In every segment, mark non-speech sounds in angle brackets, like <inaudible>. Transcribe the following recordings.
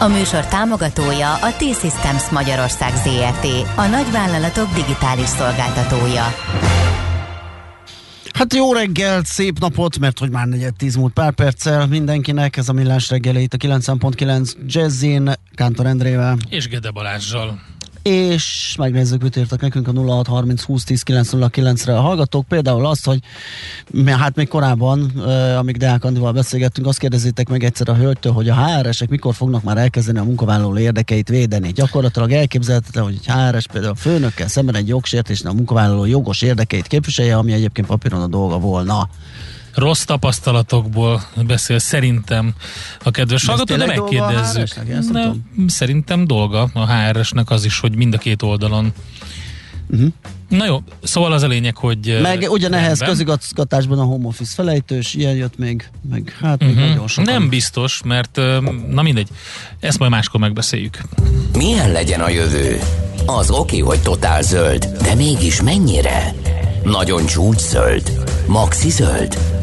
A műsor támogatója a T-Systems Magyarország ZRT, a nagyvállalatok digitális szolgáltatója. Hát jó reggelt, szép napot, mert hogy már negyed tíz múlt pár perccel mindenkinek, ez a millás reggeli itt a 9.9 Jazzin, Kántor Endrével. És Gede Balázsjal és megnézzük, mit írtak nekünk a 0630 20 10 909 re a hallgatók. Például azt, hogy hát még korábban, amíg Deák Andival beszélgettünk, azt kérdezitek meg egyszer a hölgytől, hogy a HRS-ek mikor fognak már elkezdeni a munkavállaló érdekeit védeni. Gyakorlatilag elképzelhetetlen, hogy egy HRS például a főnökkel szemben egy jogsértésnél a munkavállaló jogos érdekeit képviselje, ami egyébként papíron a dolga volna rossz tapasztalatokból beszél szerintem a kedves hallgató, de megkérdezzük. De szerintem dolga a HRS-nek az is, hogy mind a két oldalon Uh-huh. Na jó, szóval az a lényeg, hogy... Meg ugyanehhez közigazgatásban a home office felejtős, ilyen jött még, meg hát uh-huh. még nagyon sokan. Nem biztos, mert na mindegy, ezt majd máskor megbeszéljük. Milyen legyen a jövő? Az oké, hogy totál zöld, de mégis mennyire? Nagyon csúcs zöld? Maxi zöld?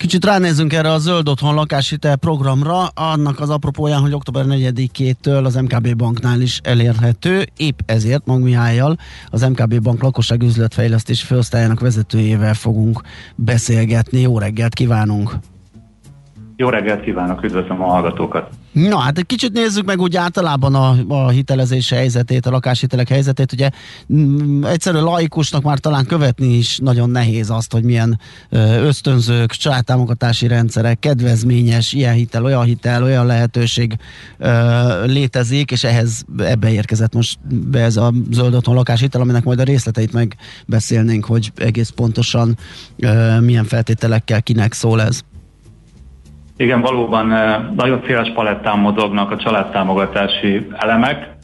Kicsit ránézzünk erre a Zöld Otthon lakáshitel programra, annak az apropóján, hogy október 4-től az MKB banknál is elérhető. Épp ezért Mag Mihályjal, az MKB bank lakosság üzletfejlesztési főosztályának vezetőjével fogunk beszélgetni. Jó reggelt kívánunk! Jó reggelt kívánok, üdvözlöm a hallgatókat! Na hát egy kicsit nézzük meg úgy általában a, a hitelezés helyzetét, a lakáshitelek helyzetét. Ugye m- egyszerű laikusnak már talán követni is nagyon nehéz azt, hogy milyen ösztönzők, családtámogatási rendszerek, kedvezményes, ilyen hitel, olyan hitel, olyan lehetőség ö, létezik, és ehhez ebbe érkezett most be ez a zöld otthon lakáshitel, aminek majd a részleteit megbeszélnénk, hogy egész pontosan ö, milyen feltételekkel kinek szól ez. Igen, valóban eh, nagyon széles palettán mozognak a családtámogatási elemek,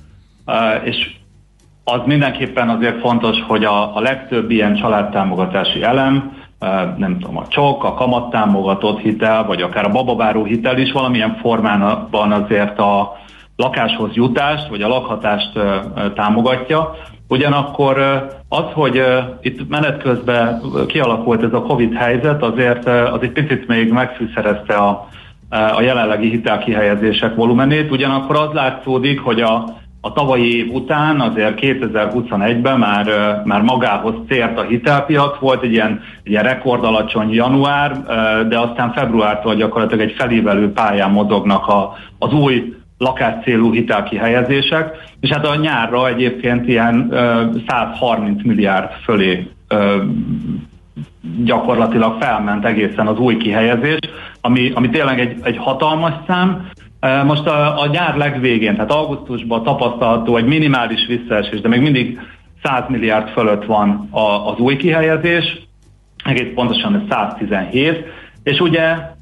eh, és az mindenképpen azért fontos, hogy a, a legtöbb ilyen családtámogatási elem, eh, nem tudom, a csok, a kamattámogatott hitel, vagy akár a bababáró hitel is valamilyen formában azért a lakáshoz jutást, vagy a lakhatást támogatja, Ugyanakkor az, hogy itt menet közben kialakult ez a Covid helyzet, azért az egy picit még megfűszerezte a, a jelenlegi hitelkihelyezések volumenét, ugyanakkor az látszódik, hogy a, a tavalyi év után azért 2021-ben már, már magához tért a hitelpiac, volt egy ilyen, egy ilyen rekordalacsony január, de aztán februártól gyakorlatilag egy felívelő pályán mozognak a, az új lakáscélú hitelkihelyezések, és hát a nyárra egyébként ilyen 130 milliárd fölé gyakorlatilag felment egészen az új kihelyezés, ami, ami tényleg egy, egy hatalmas szám. Most a, a nyár legvégén, tehát augusztusban tapasztalható egy minimális visszaesés, de még mindig 100 milliárd fölött van a, az új kihelyezés, egész pontosan ez 117, és ugye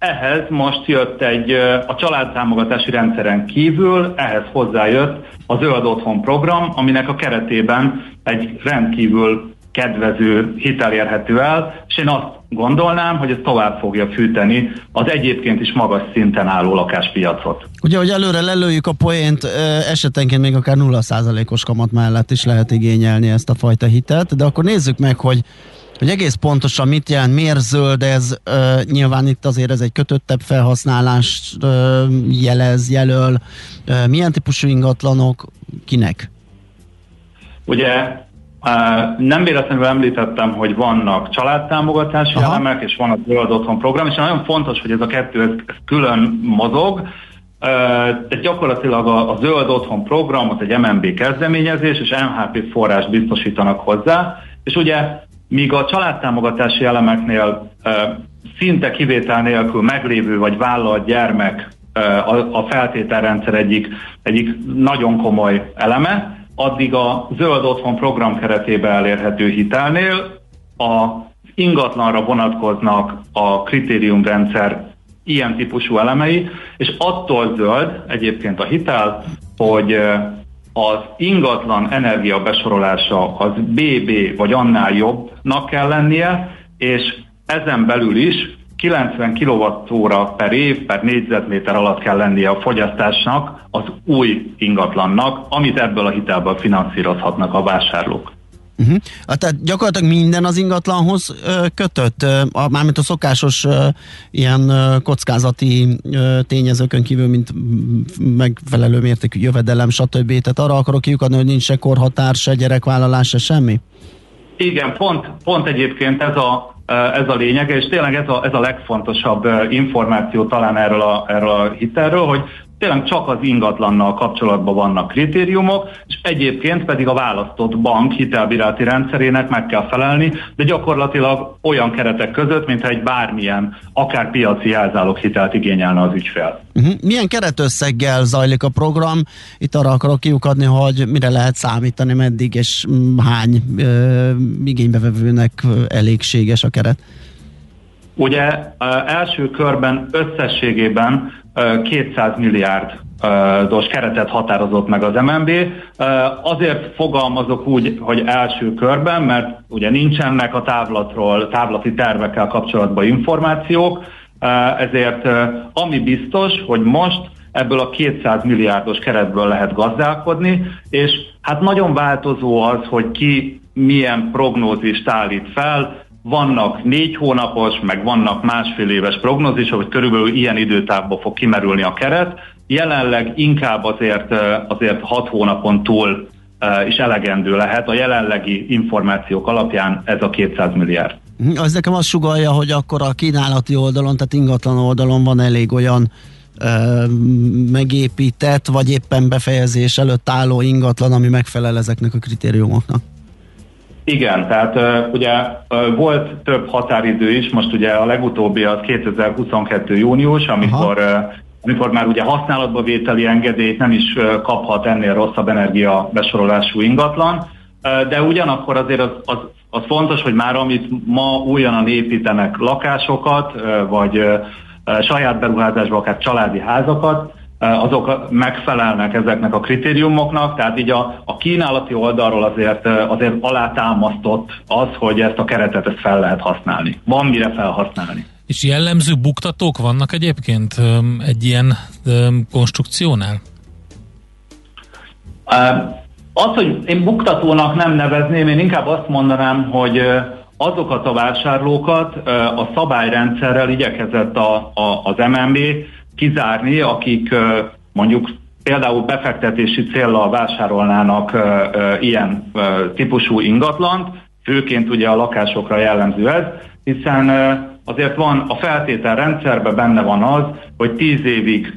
ehhez most jött egy, a családtámogatási rendszeren kívül, ehhez hozzájött a Zöld Otthon program, aminek a keretében egy rendkívül kedvező hitel érhető el, és én azt gondolnám, hogy ez tovább fogja fűteni az egyébként is magas szinten álló lakáspiacot. Ugye, hogy előre lelőjük a poént, esetenként még akár 0%-os kamat mellett is lehet igényelni ezt a fajta hitelt, de akkor nézzük meg, hogy hogy egész pontosan mit jelent, miért zöld ez, uh, nyilván itt azért ez egy kötöttebb felhasználás uh, jelez, jelöl, uh, milyen típusú ingatlanok, kinek? Ugye nem véletlenül említettem, hogy vannak családtámogatási Aha. elemek, és van a zöld otthon program, és nagyon fontos, hogy ez a kettő ez, ez külön mozog, de gyakorlatilag a, a zöld otthon program az egy MNB kezdeményezés, és MHP forrás biztosítanak hozzá, és ugye míg a családtámogatási elemeknél szinte kivétel nélkül meglévő vagy vállalt gyermek a feltételrendszer egyik, egyik nagyon komoly eleme, addig a zöld otthon program keretében elérhető hitelnél a ingatlanra vonatkoznak a kritériumrendszer ilyen típusú elemei, és attól zöld egyébként a hitel, hogy az ingatlan energia besorolása az BB vagy annál jobbnak kell lennie, és ezen belül is 90 kWh per év, per négyzetméter alatt kell lennie a fogyasztásnak az új ingatlannak, amit ebből a hitelből finanszírozhatnak a vásárlók. Uh-huh. Tehát gyakorlatilag minden az ingatlanhoz ö, kötött, ö, a, mármint a szokásos ö, ilyen ö, kockázati ö, tényezőkön kívül, mint megfelelő mértékű jövedelem, stb. Tehát arra akarok kiukadni, hogy nincs se korhatár, se gyerekvállalás, se semmi? Igen, pont, pont egyébként ez a, ez a lényege, és tényleg ez a, ez a legfontosabb információ talán erről a, erről a hitelről, hogy tényleg csak az ingatlannal kapcsolatban vannak kritériumok, és egyébként pedig a választott bank hitelbírálati rendszerének meg kell felelni, de gyakorlatilag olyan keretek között, mintha egy bármilyen, akár piaci jelzálók hitelt igényelne az ügyfél. Uh-huh. Milyen keretösszeggel zajlik a program? Itt arra akarok kiukadni, hogy mire lehet számítani, meddig és hány ö, igénybevevőnek elégséges a keret? Ugye első körben összességében 200 milliárd dos keretet határozott meg az MNB. Azért fogalmazok úgy, hogy első körben, mert ugye nincsenek a távlatról, távlati tervekkel kapcsolatban információk, ezért ami biztos, hogy most ebből a 200 milliárdos keretből lehet gazdálkodni, és hát nagyon változó az, hogy ki milyen prognózist állít fel, vannak négy hónapos, meg vannak másfél éves prognózisok, hogy körülbelül ilyen időtávban fog kimerülni a keret. Jelenleg inkább azért, azért hat hónapon túl is elegendő lehet. A jelenlegi információk alapján ez a 200 milliárd. Az nekem azt sugalja, hogy akkor a kínálati oldalon, tehát ingatlan oldalon van elég olyan ö, megépített, vagy éppen befejezés előtt álló ingatlan, ami megfelel ezeknek a kritériumoknak. Igen, tehát ugye volt több határidő is, most ugye a legutóbbi az 2022. június, amikor amikor már ugye használatba vételi engedélyt nem is kaphat ennél rosszabb energia besorolású ingatlan, de ugyanakkor azért az, az, az fontos, hogy már amit ma újonnan építenek lakásokat, vagy saját beruházásba akár családi házakat, azok megfelelnek ezeknek a kritériumoknak, tehát így a, a kínálati oldalról azért, azért alátámasztott az, hogy ezt a keretet ezt fel lehet használni. Van mire felhasználni. És jellemző buktatók vannak egyébként egy ilyen konstrukciónál? Az, hogy én buktatónak nem nevezném, én inkább azt mondanám, hogy azokat a vásárlókat a szabályrendszerrel igyekezett a, a, az MNB kizárni, akik mondjuk például befektetési célral vásárolnának ilyen típusú ingatlant, főként ugye a lakásokra jellemző ez, hiszen azért van a feltételrendszerben benne van az, hogy tíz évig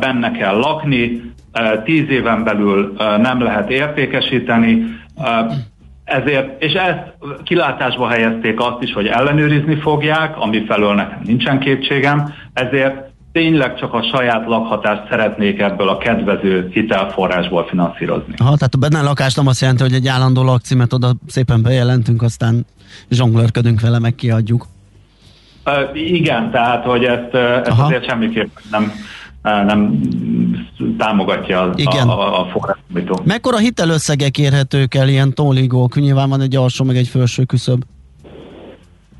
benne kell lakni, tíz éven belül nem lehet értékesíteni, ezért, és ezt kilátásba helyezték azt is, hogy ellenőrizni fogják, ami felől nekem nincsen kétségem, ezért tényleg csak a saját lakhatást szeretnék ebből a kedvező hitelforrásból finanszírozni. Ha, tehát a benne lakás nem azt jelenti, hogy egy állandó lakcímet oda szépen bejelentünk, aztán zsonglőrködünk vele, meg kiadjuk. Uh, igen, tehát, hogy ezt, ezt azért semmiképp nem, nem támogatja a, Igen. a, a forrásbító. Mekkora hitelösszegek érhetők el ilyen tóligók? Nyilván van egy alsó, meg egy felső küszöb.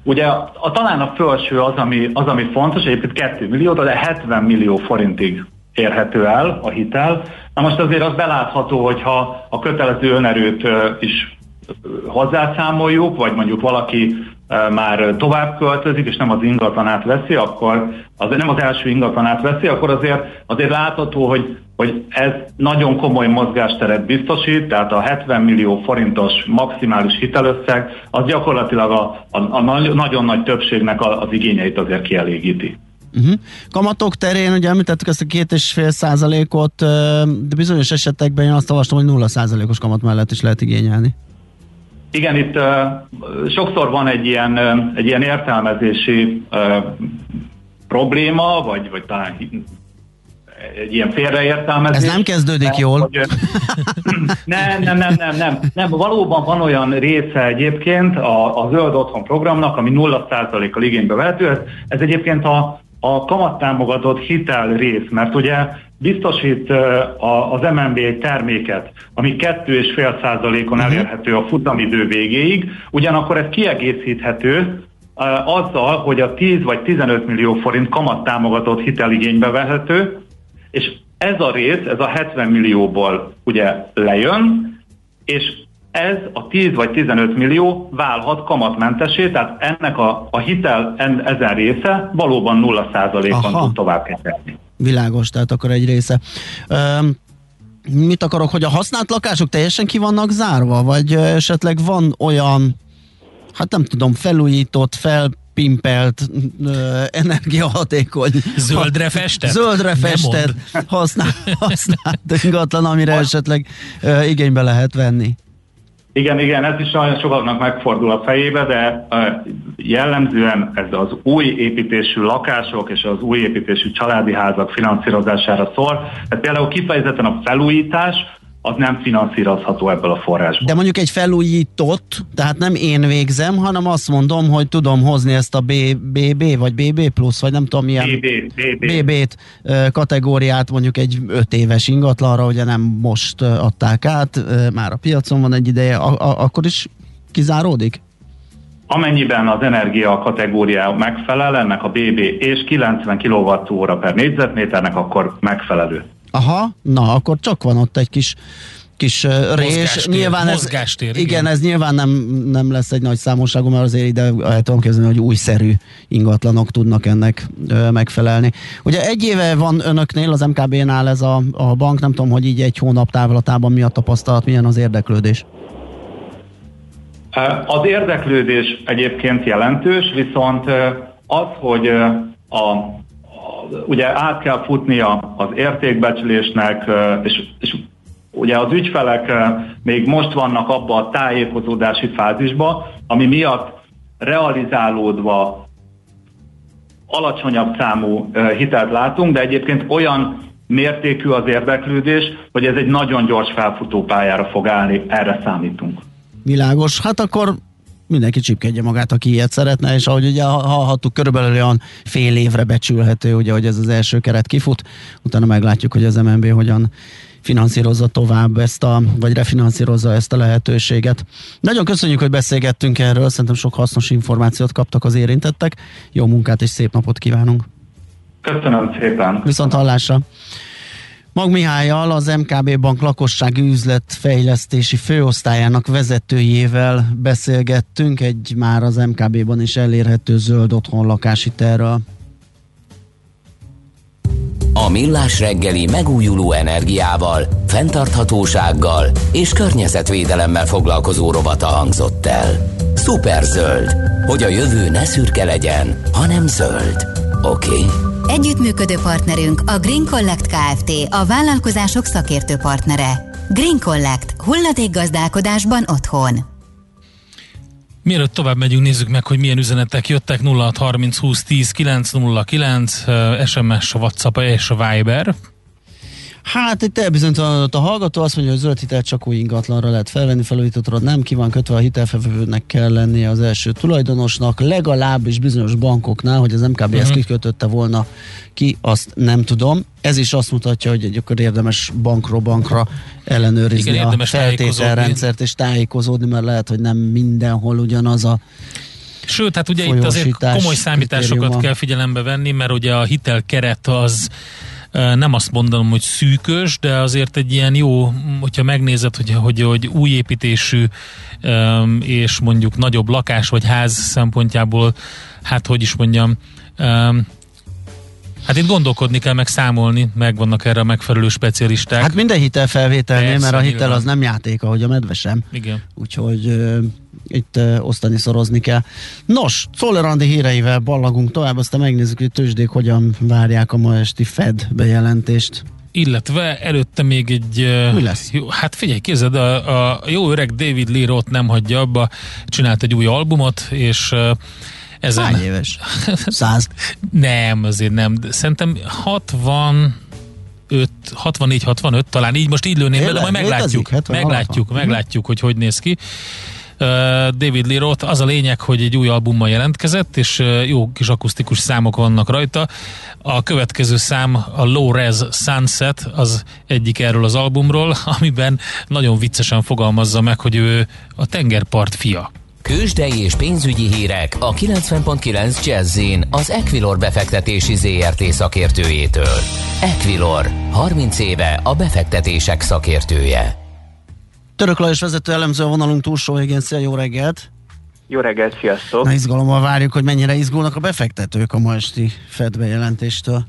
Ugye a, a felső az ami, az, ami fontos, egyébként 2 millió, de 70 millió forintig érhető el a hitel. Na most azért az belátható, hogyha a kötelező önerőt is hozzászámoljuk, vagy mondjuk valaki már tovább költözik, és nem az ingatlanát veszi, akkor az nem az első ingatlanát veszi, akkor azért, azért látható, hogy, hogy ez nagyon komoly mozgásteret biztosít, tehát a 70 millió forintos maximális hitelösszeg az gyakorlatilag a, a, a nagyon nagy többségnek az igényeit azért kielégíti. Uh-huh. Kamatok terén, ugye említettük ezt a két és fél százalékot, de bizonyos esetekben én azt olvastam, hogy nulla százalékos kamat mellett is lehet igényelni. Igen, itt uh, sokszor van egy ilyen, uh, egy ilyen értelmezési uh, probléma, vagy, vagy talán egy ilyen félreértelmezés. Ez nem kezdődik mert, jól. Hogy, <laughs> nem, nem, nem, nem, nem, nem. Valóban van olyan része egyébként a, a Zöld Otthon programnak, ami 0%-kal igénybe vehető. Ez, ez egyébként a, a kamattámogatott hitel rész, mert ugye biztosít az MNB egy terméket, ami 2,5%-on mhm. elérhető a futamidő végéig, ugyanakkor ez kiegészíthető azzal, hogy a 10 vagy 15 millió forint kamattámogatott hitel igénybe vehető, és ez a rész, ez a 70 millióból ugye lejön, és ez a 10 vagy 15 millió válhat kamatmentesé, tehát ennek a, a hitel en, ezen része valóban 0%-on tud tovább kezelni. Világos, tehát akkor egy része. Um, mit akarok, hogy a használt lakások teljesen ki vannak zárva, vagy esetleg van olyan, hát nem tudom, felújított, fel pimpelt, energiahatékony. Zöldre festett? Zöldre festett, használt, <laughs> használt ingatlan, amire esetleg igénybe lehet venni. Igen, igen, ez is nagyon sokaknak megfordul a fejébe, de jellemzően ez az új építésű lakások és az új építésű családi házak finanszírozására szól. Tehát például kifejezetten a felújítás, az nem finanszírozható ebből a forrásból. De mondjuk egy felújított, tehát nem én végzem, hanem azt mondom, hogy tudom hozni ezt a BB, vagy BB plusz, vagy nem tudom milyen BB, BB. BB-t kategóriát mondjuk egy öt éves ingatlanra, ugye nem most adták át, már a piacon van egy ideje, akkor is kizáródik? Amennyiben az energia kategória megfelel, ennek a BB és 90 kWh per négyzetméternek, akkor megfelelő. Aha, na, akkor csak van ott egy kis kis rés. Mozgástér, nyilván ez, igen. igen, ez nyilván nem, nem lesz egy nagy számosságú, mert azért ide el tudom kezdeni, hogy újszerű ingatlanok tudnak ennek ö, megfelelni. Ugye egy éve van önöknél, az MKB-nál ez a, a bank, nem tudom, hogy így egy hónap távlatában mi a tapasztalat, milyen az érdeklődés? Az érdeklődés egyébként jelentős, viszont az, hogy a ugye át kell futnia az értékbecslésnek, és, és ugye az ügyfelek még most vannak abba a tájékozódási fázisba, ami miatt realizálódva alacsonyabb számú hitelt látunk, de egyébként olyan mértékű az érdeklődés, hogy ez egy nagyon gyors felfutó pályára fog állni, erre számítunk. Világos. Hát akkor mindenki csipkedje magát, aki ilyet szeretne, és ahogy ugye hallhattuk, körülbelül olyan fél évre becsülhető, ugye, hogy ez az első keret kifut, utána meglátjuk, hogy az MNB hogyan finanszírozza tovább ezt a, vagy refinanszírozza ezt a lehetőséget. Nagyon köszönjük, hogy beszélgettünk erről, szerintem sok hasznos információt kaptak az érintettek. Jó munkát és szép napot kívánunk! Köszönöm szépen! Viszont hallásra! Mag Mihályal, az MKB Bank lakossági üzletfejlesztési főosztályának vezetőjével beszélgettünk egy már az MKB-ban is elérhető zöld otthon lakáshitelről. A Millás reggeli megújuló energiával, fenntarthatósággal és környezetvédelemmel foglalkozó rovata hangzott el. zöld, hogy a jövő ne szürke legyen, hanem zöld. Oké? Okay? Együttműködő partnerünk a Green Collect Kft. a vállalkozások szakértő partnere. Green Collect. gazdálkodásban otthon. Mielőtt tovább megyünk, nézzük meg, hogy milyen üzenetek jöttek. 0630 20 10 909, SMS, WhatsApp és Viber. Hát itt elbizonytalanodott a hallgató, azt mondja, hogy zöld hitelt csak új ingatlanra lehet felvenni, felújítottra nem ki van kötve, a hitelfelvevőnek kell lennie az első tulajdonosnak, legalábbis bizonyos bankoknál, hogy az MKB uh-huh. ezt mhm. kikötötte volna ki, azt nem tudom. Ez is azt mutatja, hogy egy akkor érdemes bankról bankra ellenőrizni Igen, a feltételrendszert és tájékozódni, mert lehet, hogy nem mindenhol ugyanaz a Sőt, hát ugye itt azért komoly számításokat kritériuma. kell figyelembe venni, mert ugye a hitelkeret az nem azt mondanom, hogy szűkös, de azért egy ilyen jó, hogyha megnézed, hogy, hogy, hogy új építésű és mondjuk nagyobb lakás vagy ház szempontjából, hát hogy is mondjam, Hát itt gondolkodni kell, meg számolni, megvannak erre a megfelelő specialisták. Hát minden hitel felvételnél, mert a hitel nyilván. az nem játék, ahogy a medve sem. Igen. Úgyhogy itt uh, osztani, szorozni kell. Nos, Szolerandi híreivel ballagunk tovább, aztán megnézzük, hogy tőzsdék hogyan várják a ma esti Fed bejelentést. illetve előtte még egy... Mi lesz? Jó, hát figyelj, kézed, a, a jó öreg David Lee Roth nem hagyja abba, csinált egy új albumot, és ezen... Hány éves? <laughs> Száz? nem, azért nem. Szerintem 60 64-65, talán így most így lőném be, de majd meglátjuk. Meglátjuk, meglátjuk, hogy hogy néz ki. David Lee Roth, az a lényeg, hogy egy új albummal jelentkezett, és jó kis akusztikus számok vannak rajta. A következő szám, a Low Res Sunset, az egyik erről az albumról, <laughs> amiben nagyon viccesen fogalmazza meg, hogy ő a tengerpart fia. Kősdei és pénzügyi hírek a 90.9 jazz az Equilor befektetési ZRT szakértőjétől. Equilor, 30 éve a befektetések szakértője. Török Lajos vezető elemző a vonalunk túlsó végén. Szia, jó reggelt! Jó reggelt, sziasztok! Na izgalommal várjuk, hogy mennyire izgulnak a befektetők a ma esti Fed bejelentéstől.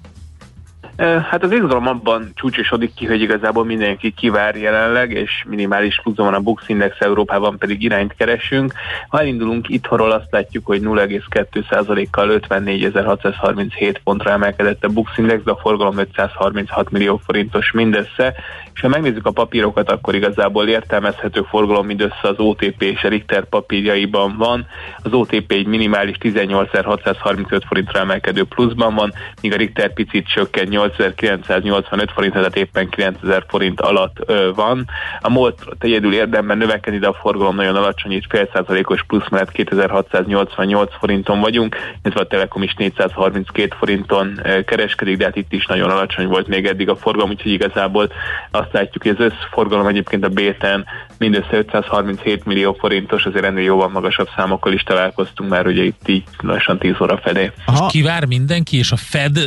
Hát az izgalom abban csúcsosodik ki, hogy igazából mindenki kivár jelenleg, és minimális pluszon van a Bux Index, Európában pedig irányt keresünk. Ha elindulunk itthonról, azt látjuk, hogy 0,2%-kal 54.637 pontra emelkedett a Bux Index, de a forgalom 536 millió forintos mindössze, és ha megnézzük a papírokat, akkor igazából értelmezhető forgalom mindössze az OTP és a Richter papírjaiban van. Az OTP egy minimális 18.635 forintra emelkedő pluszban van, míg a Richter picit csökken 8985 forint, tehát éppen 9000 forint alatt ö, van. A MOLT egyedül érdemben növekedni, de a forgalom nagyon alacsony, itt fél százalékos plusz mellett 2688 forinton vagyunk, illetve a Telekom is 432 forinton ö, kereskedik, de hát itt is nagyon alacsony volt még eddig a forgalom, úgyhogy igazából azt látjuk, hogy az összforgalom egyébként a Béten mindössze 537 millió forintos, azért ennél jóval magasabb számokkal is találkoztunk már, ugye itt így lassan 10 óra felé. Most kivár mindenki, és a Fed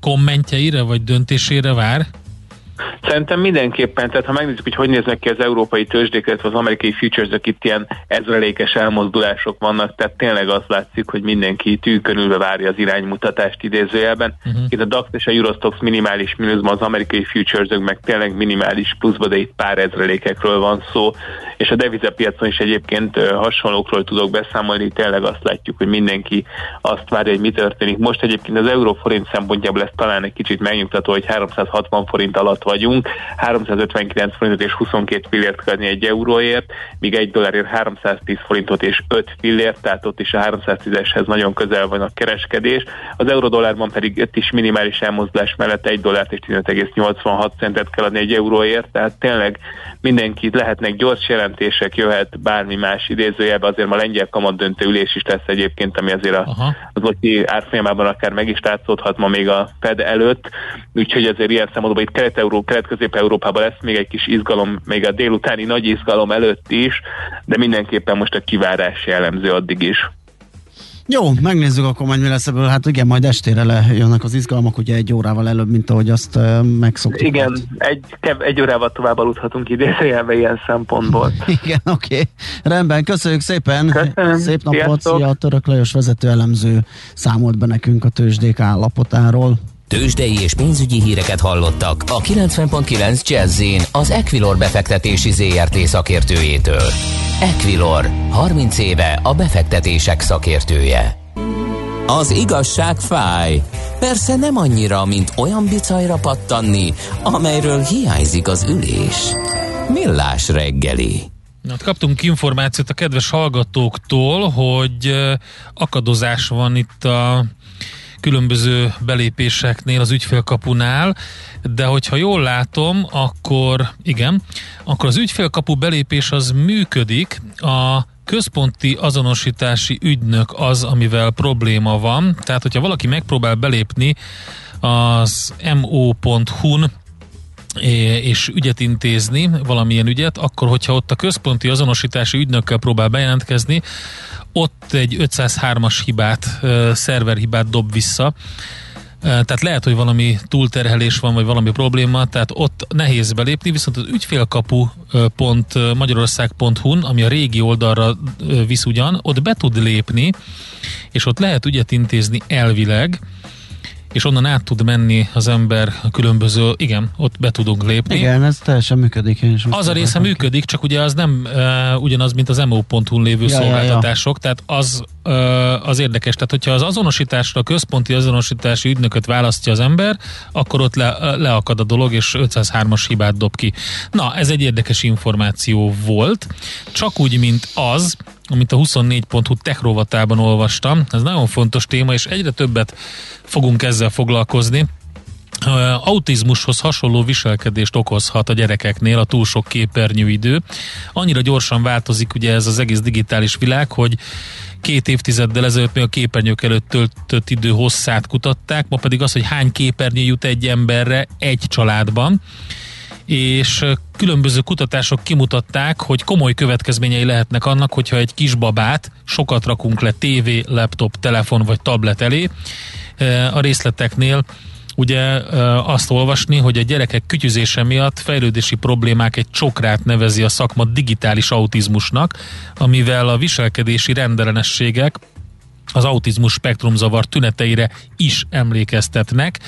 kommentjeire vagy döntésére vár? Szerintem mindenképpen, tehát ha megnézzük, hogy hogy néznek ki az európai tőzsdék, illetve az amerikai futures itt ilyen ezrelékes elmozdulások vannak, tehát tényleg azt látszik, hogy mindenki tűkönülve várja az iránymutatást idézőjelben. Uh-huh. Itt a DAX és a Eurostox minimális mínuszban, az amerikai futures meg tényleg minimális pluszban, de itt pár ezrelékekről van szó, és a devizapiacon is egyébként hasonlókról tudok beszámolni, tényleg azt látjuk, hogy mindenki azt várja, hogy mi történik. Most egyébként az euró-forint szempontjából lesz talán egy kicsit megnyugtató, hogy 360 forint alatt vagyunk, 359 forintot és 22 fillért kell egy euróért, míg egy dollárért 310 forintot és 5 fillért, tehát ott is a 310-eshez nagyon közel van a kereskedés. Az euró-dollárban pedig itt is minimális elmozdulás mellett 1 dollárt és 15,86 centet kell adni egy euróért, tehát tényleg mindenkit lehetnek gyors jelentések, jöhet bármi más idézőjelbe, azért ma lengyel kamat döntő ülés is lesz egyébként, ami azért a, az OTI árfolyamában akár meg is látszódhat ma még a Fed előtt, úgyhogy azért ilyen szempontból itt Kelet-Euró, Kelet-Közép-Európában lesz még egy kis izgalom, még a délutáni nagy izgalom előtt is, de mindenképpen most a kivárás jellemző addig is. Jó, megnézzük akkor majd mi lesz ebből. Hát igen, majd estére lejönnek az izgalmak, ugye egy órával előbb, mint ahogy azt uh, megszoktuk. Igen, egy, egy órával tovább aludhatunk idézőjelve ilyen szempontból. <laughs> igen, oké. Okay. Rendben, köszönjük szépen. Köszönöm. Szép napot, szia, a Török Lajos vezető elemző számolt be nekünk a tőzsdék állapotáról. Tőzsdei és pénzügyi híreket hallottak a 90.9 jazz az Equilor befektetési ZRT szakértőjétől. Equilor, 30 éve a befektetések szakértője. Az igazság fáj. Persze nem annyira, mint olyan bicajra pattanni, amelyről hiányzik az ülés. Millás reggeli. Hát kaptunk információt a kedves hallgatóktól, hogy akadozás van itt a különböző belépéseknél, az ügyfélkapunál, de hogyha jól látom, akkor igen, akkor az ügyfélkapu belépés az működik, a központi azonosítási ügynök az, amivel probléma van, tehát hogyha valaki megpróbál belépni az mo.hu-n és ügyet intézni, valamilyen ügyet, akkor hogyha ott a központi azonosítási ügynökkel próbál bejelentkezni, ott egy 503-as hibát, szerverhibát dob vissza, tehát lehet, hogy valami túlterhelés van, vagy valami probléma, tehát ott nehéz belépni, viszont az ügyfélkapu.magyarország.hu-n, ami a régi oldalra visz ugyan, ott be tud lépni, és ott lehet ügyet intézni elvileg, és onnan át tud menni az ember a különböző, igen, ott be tudunk lépni. Igen, ez teljesen működik. Én is az a része működik, csak ugye az nem uh, ugyanaz, mint az mo.hu lévő ja, szolgáltatások, ja, ja. tehát az, uh, az érdekes. Tehát, hogyha az azonosításra, a központi azonosítási ügynököt választja az ember, akkor ott le, leakad a dolog, és 503-as hibát dob ki. Na, ez egy érdekes információ volt, csak úgy, mint az, amit a 24.hu tech rovatában olvastam. Ez nagyon fontos téma, és egyre többet fogunk ezzel foglalkozni. Autizmushoz hasonló viselkedést okozhat a gyerekeknél a túl sok képernyőidő. Annyira gyorsan változik ugye ez az egész digitális világ, hogy két évtizeddel ezelőtt még a képernyők előtt töltött idő hosszát kutatták, ma pedig az, hogy hány képernyő jut egy emberre egy családban és különböző kutatások kimutatták, hogy komoly következményei lehetnek annak, hogyha egy kisbabát sokat rakunk le tévé, laptop, telefon vagy tablet elé. A részleteknél ugye azt olvasni, hogy a gyerekek kütyüzése miatt fejlődési problémák egy csokrát nevezi a szakma digitális autizmusnak, amivel a viselkedési rendellenességek az autizmus spektrumzavar tüneteire is emlékeztetnek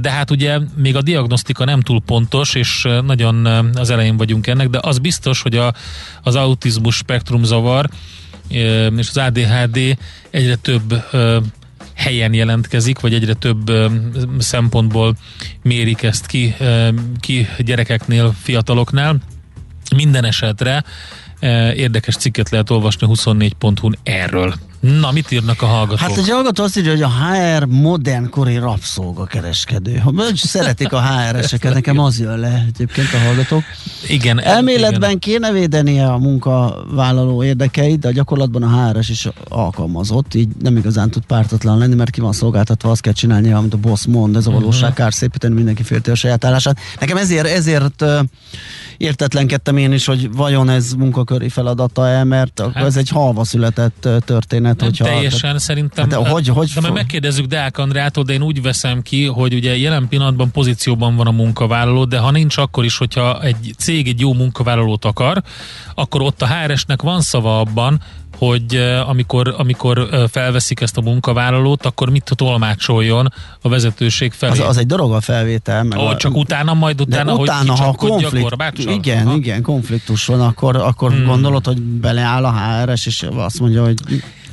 de hát ugye még a diagnosztika nem túl pontos, és nagyon az elején vagyunk ennek, de az biztos, hogy a, az autizmus spektrumzavar és az ADHD egyre több helyen jelentkezik, vagy egyre több szempontból mérik ezt ki, ki gyerekeknél, fiataloknál. Minden esetre érdekes cikket lehet olvasni 24.hu-n erről. Na, mit írnak a hallgatók? Hát egy hallgató azt írja, hogy a HR modernkori rabszolgakereskedő. Szeretik a HR-eseket, nekem az jön le egyébként a hallgatók. Igen. Elméletben igen. kéne védenie a munkavállaló érdekeit, de a gyakorlatban a HR-es is alkalmazott, így nem igazán tud pártatlan lenni, mert ki van szolgáltatva, azt kell csinálni, amit a boss mond, ez a valóság, uh-huh. kár szépíteni, mindenki félti a saját állását. Nekem ezért, ezért értetlenkedtem én is, hogy vajon ez munkaköri feladata-e, mert hát, ez egy halva született történet. Nem hogyha, teljesen tehát, szerintem. Hát, hogy, hogy de majd megkérdezzük Deák Andrától, de én úgy veszem ki, hogy ugye jelen pillanatban pozícióban van a munkavállaló, de ha nincs akkor is, hogyha egy cég egy jó munkavállalót akar, akkor ott a HRS-nek van szava abban, hogy amikor, amikor felveszik ezt a munkavállalót, akkor mit tolmácsoljon a vezetőség felé. Az, az egy dolog a felvétel. Meg oh, a, csak utána, majd utána, hogy utána, ha konflikt, Igen, Aha. igen, konfliktus van, akkor, akkor hmm. gondolod, hogy beleáll a HRS, és azt mondja, hogy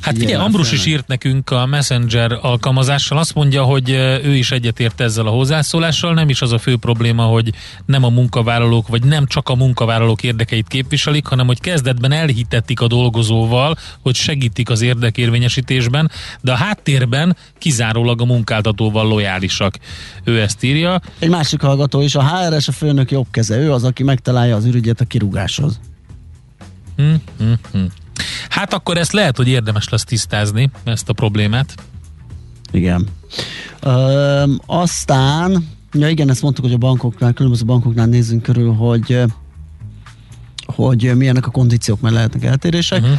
Hát figyelj, Ambrus is írt nekünk a Messenger alkalmazással, azt mondja, hogy ő is egyetért ezzel a hozzászólással, nem is az a fő probléma, hogy nem a munkavállalók, vagy nem csak a munkavállalók érdekeit képviselik, hanem hogy kezdetben elhitettik a dolgozóval, hogy segítik az érdekérvényesítésben, de a háttérben kizárólag a munkáltatóval lojálisak. Ő ezt írja. Egy másik hallgató is, a HRS a főnök jobb keze, ő az, aki megtalálja az ürügyet a kirúgáshoz. Hmm, hmm, hmm. Hát akkor ezt lehet, hogy érdemes lesz tisztázni, ezt a problémát. Igen. Ö, aztán, ja igen, ezt mondtuk, hogy a bankoknál, különböző bankoknál nézzünk körül, hogy hogy milyenek a kondíciók, mert lehetnek eltérések. Uh-huh.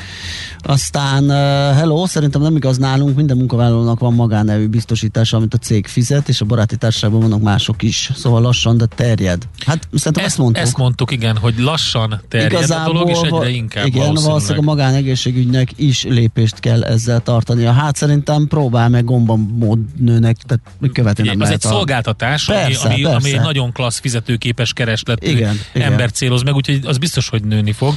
Aztán uh, hello, szerintem nem igaz nálunk, minden munkavállalónak van magánevű biztosítása, amit a cég fizet, és a baráti társaságban vannak mások is, szóval lassan, de terjed. Hát szerintem ezt, ezt mondtuk. Ezt mondtuk, igen, hogy lassan terjed Igazából, a dolog, és egyre inkább Igen, valószínűleg a magánegészségügynek is lépést kell ezzel tartani. Hát szerintem próbál meg mód nőnek, tehát követni nem Ez egy a... szolgáltatás, persze, ami, ami, persze. ami egy nagyon klassz fizetőképes keresletű igen, ember igen. céloz meg, úgyhogy az biztos, hogy nőni fog.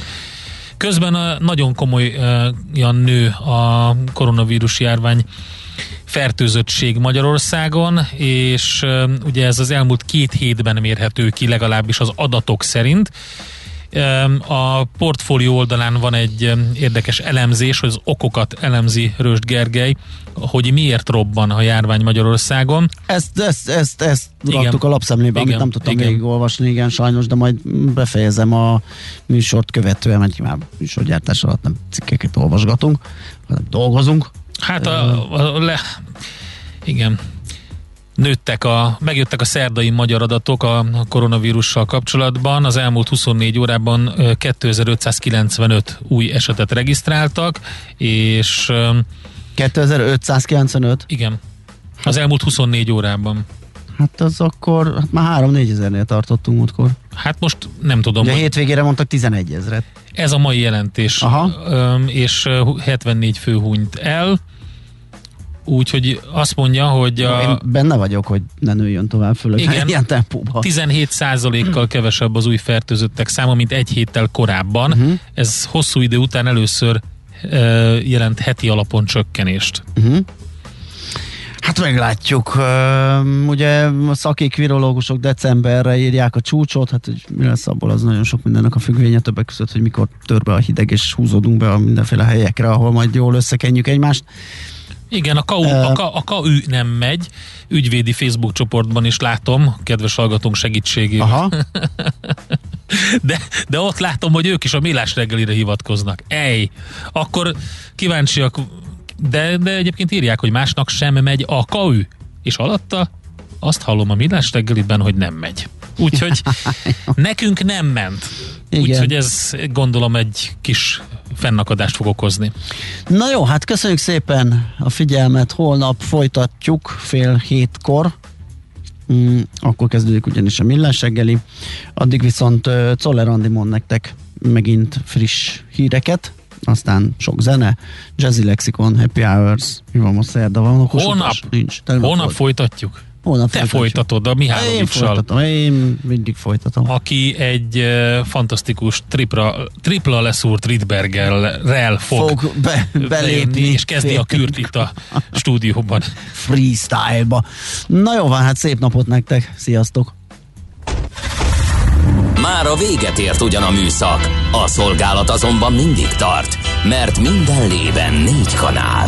Közben nagyon komolyan nő a koronavírus járvány fertőzöttség Magyarországon, és ugye ez az elmúlt két hétben mérhető ki legalábbis az adatok szerint. A portfólió oldalán van egy érdekes elemzés, hogy az okokat elemzi Röst Gergely, hogy miért robban a járvány Magyarországon. Ezt, ezt, ezt, ezt igen. raktuk a lapszemlébe, igen. amit nem tudtam igen. végigolvasni, igen, sajnos, de majd befejezem a műsort követően, mert már műsorgyártás alatt nem cikkeket olvasgatunk, hanem dolgozunk. Hát a, a, a le, igen, nőttek a, megjöttek a szerdai magyar adatok a koronavírussal kapcsolatban. Az elmúlt 24 órában 2595 új esetet regisztráltak, és 2595? Igen. Az elmúlt 24 órában. Hát az akkor, hát már 3-4 ezernél tartottunk múltkor. Hát most nem tudom. Ugye hogy... hétvégére mondtak 11 ezeret. Ez a mai jelentés. Aha. És 74 fő hunyt el úgyhogy azt mondja, hogy... A... Én benne vagyok, hogy ne nőjön tovább főleg igen, ilyen tempóban. 17 kal kevesebb az új fertőzöttek száma, mint egy héttel korábban. Uh-huh. Ez hosszú idő után először uh, jelent heti alapon csökkenést. Uh-huh. Hát meglátjuk. Ugye a szakik virológusok decemberre írják a csúcsot, hát hogy mi lesz abból, az nagyon sok mindennek a függvénye többek között, hogy mikor tör be a hideg, és húzódunk be a mindenféle helyekre, ahol majd jól összekenjük egymást. Igen, a KU, uh, a, KU, a KU nem megy, ügyvédi Facebook csoportban is látom, kedves hallgatónk segítségével. Aha. <laughs> De, de ott látom, hogy ők is a millás reggelire hivatkoznak. Ej, akkor kíváncsiak de, de egyébként írják, hogy másnak sem megy a KAÜ, és alatta azt hallom a Millás reggeliben, hogy nem megy. <laughs> Úgyhogy nekünk nem ment. Úgyhogy ez gondolom egy kis fennakadást fog okozni. Na jó, hát köszönjük szépen a figyelmet. Holnap folytatjuk fél hétkor. Mm, akkor kezdődik ugyanis a millás reggeli. Addig viszont uh, Czoller Andi mond nektek megint friss híreket aztán sok zene, Jazzy Lexicon, Happy Hours, mi van most szerda van? Holnap, nincs. Holnap folytatjuk. Holnap Te folytatod a Mihálovicsal. Én folytatom, én mindig folytatom. Aki egy uh, fantasztikus tripla, tripla leszúrt Rydbergerrel fog, fog be, belépni, és kezdi a kürt itt a stúdióban. Freestyle-ba. Na jó van, hát szép napot nektek, sziasztok! Már a véget ért ugyan a műszak, a szolgálat azonban mindig tart, mert minden lében négy kanál.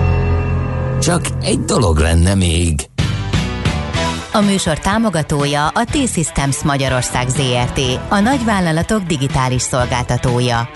Csak egy dolog lenne még. A műsor támogatója a T-Systems Magyarország ZRT, a nagyvállalatok digitális szolgáltatója.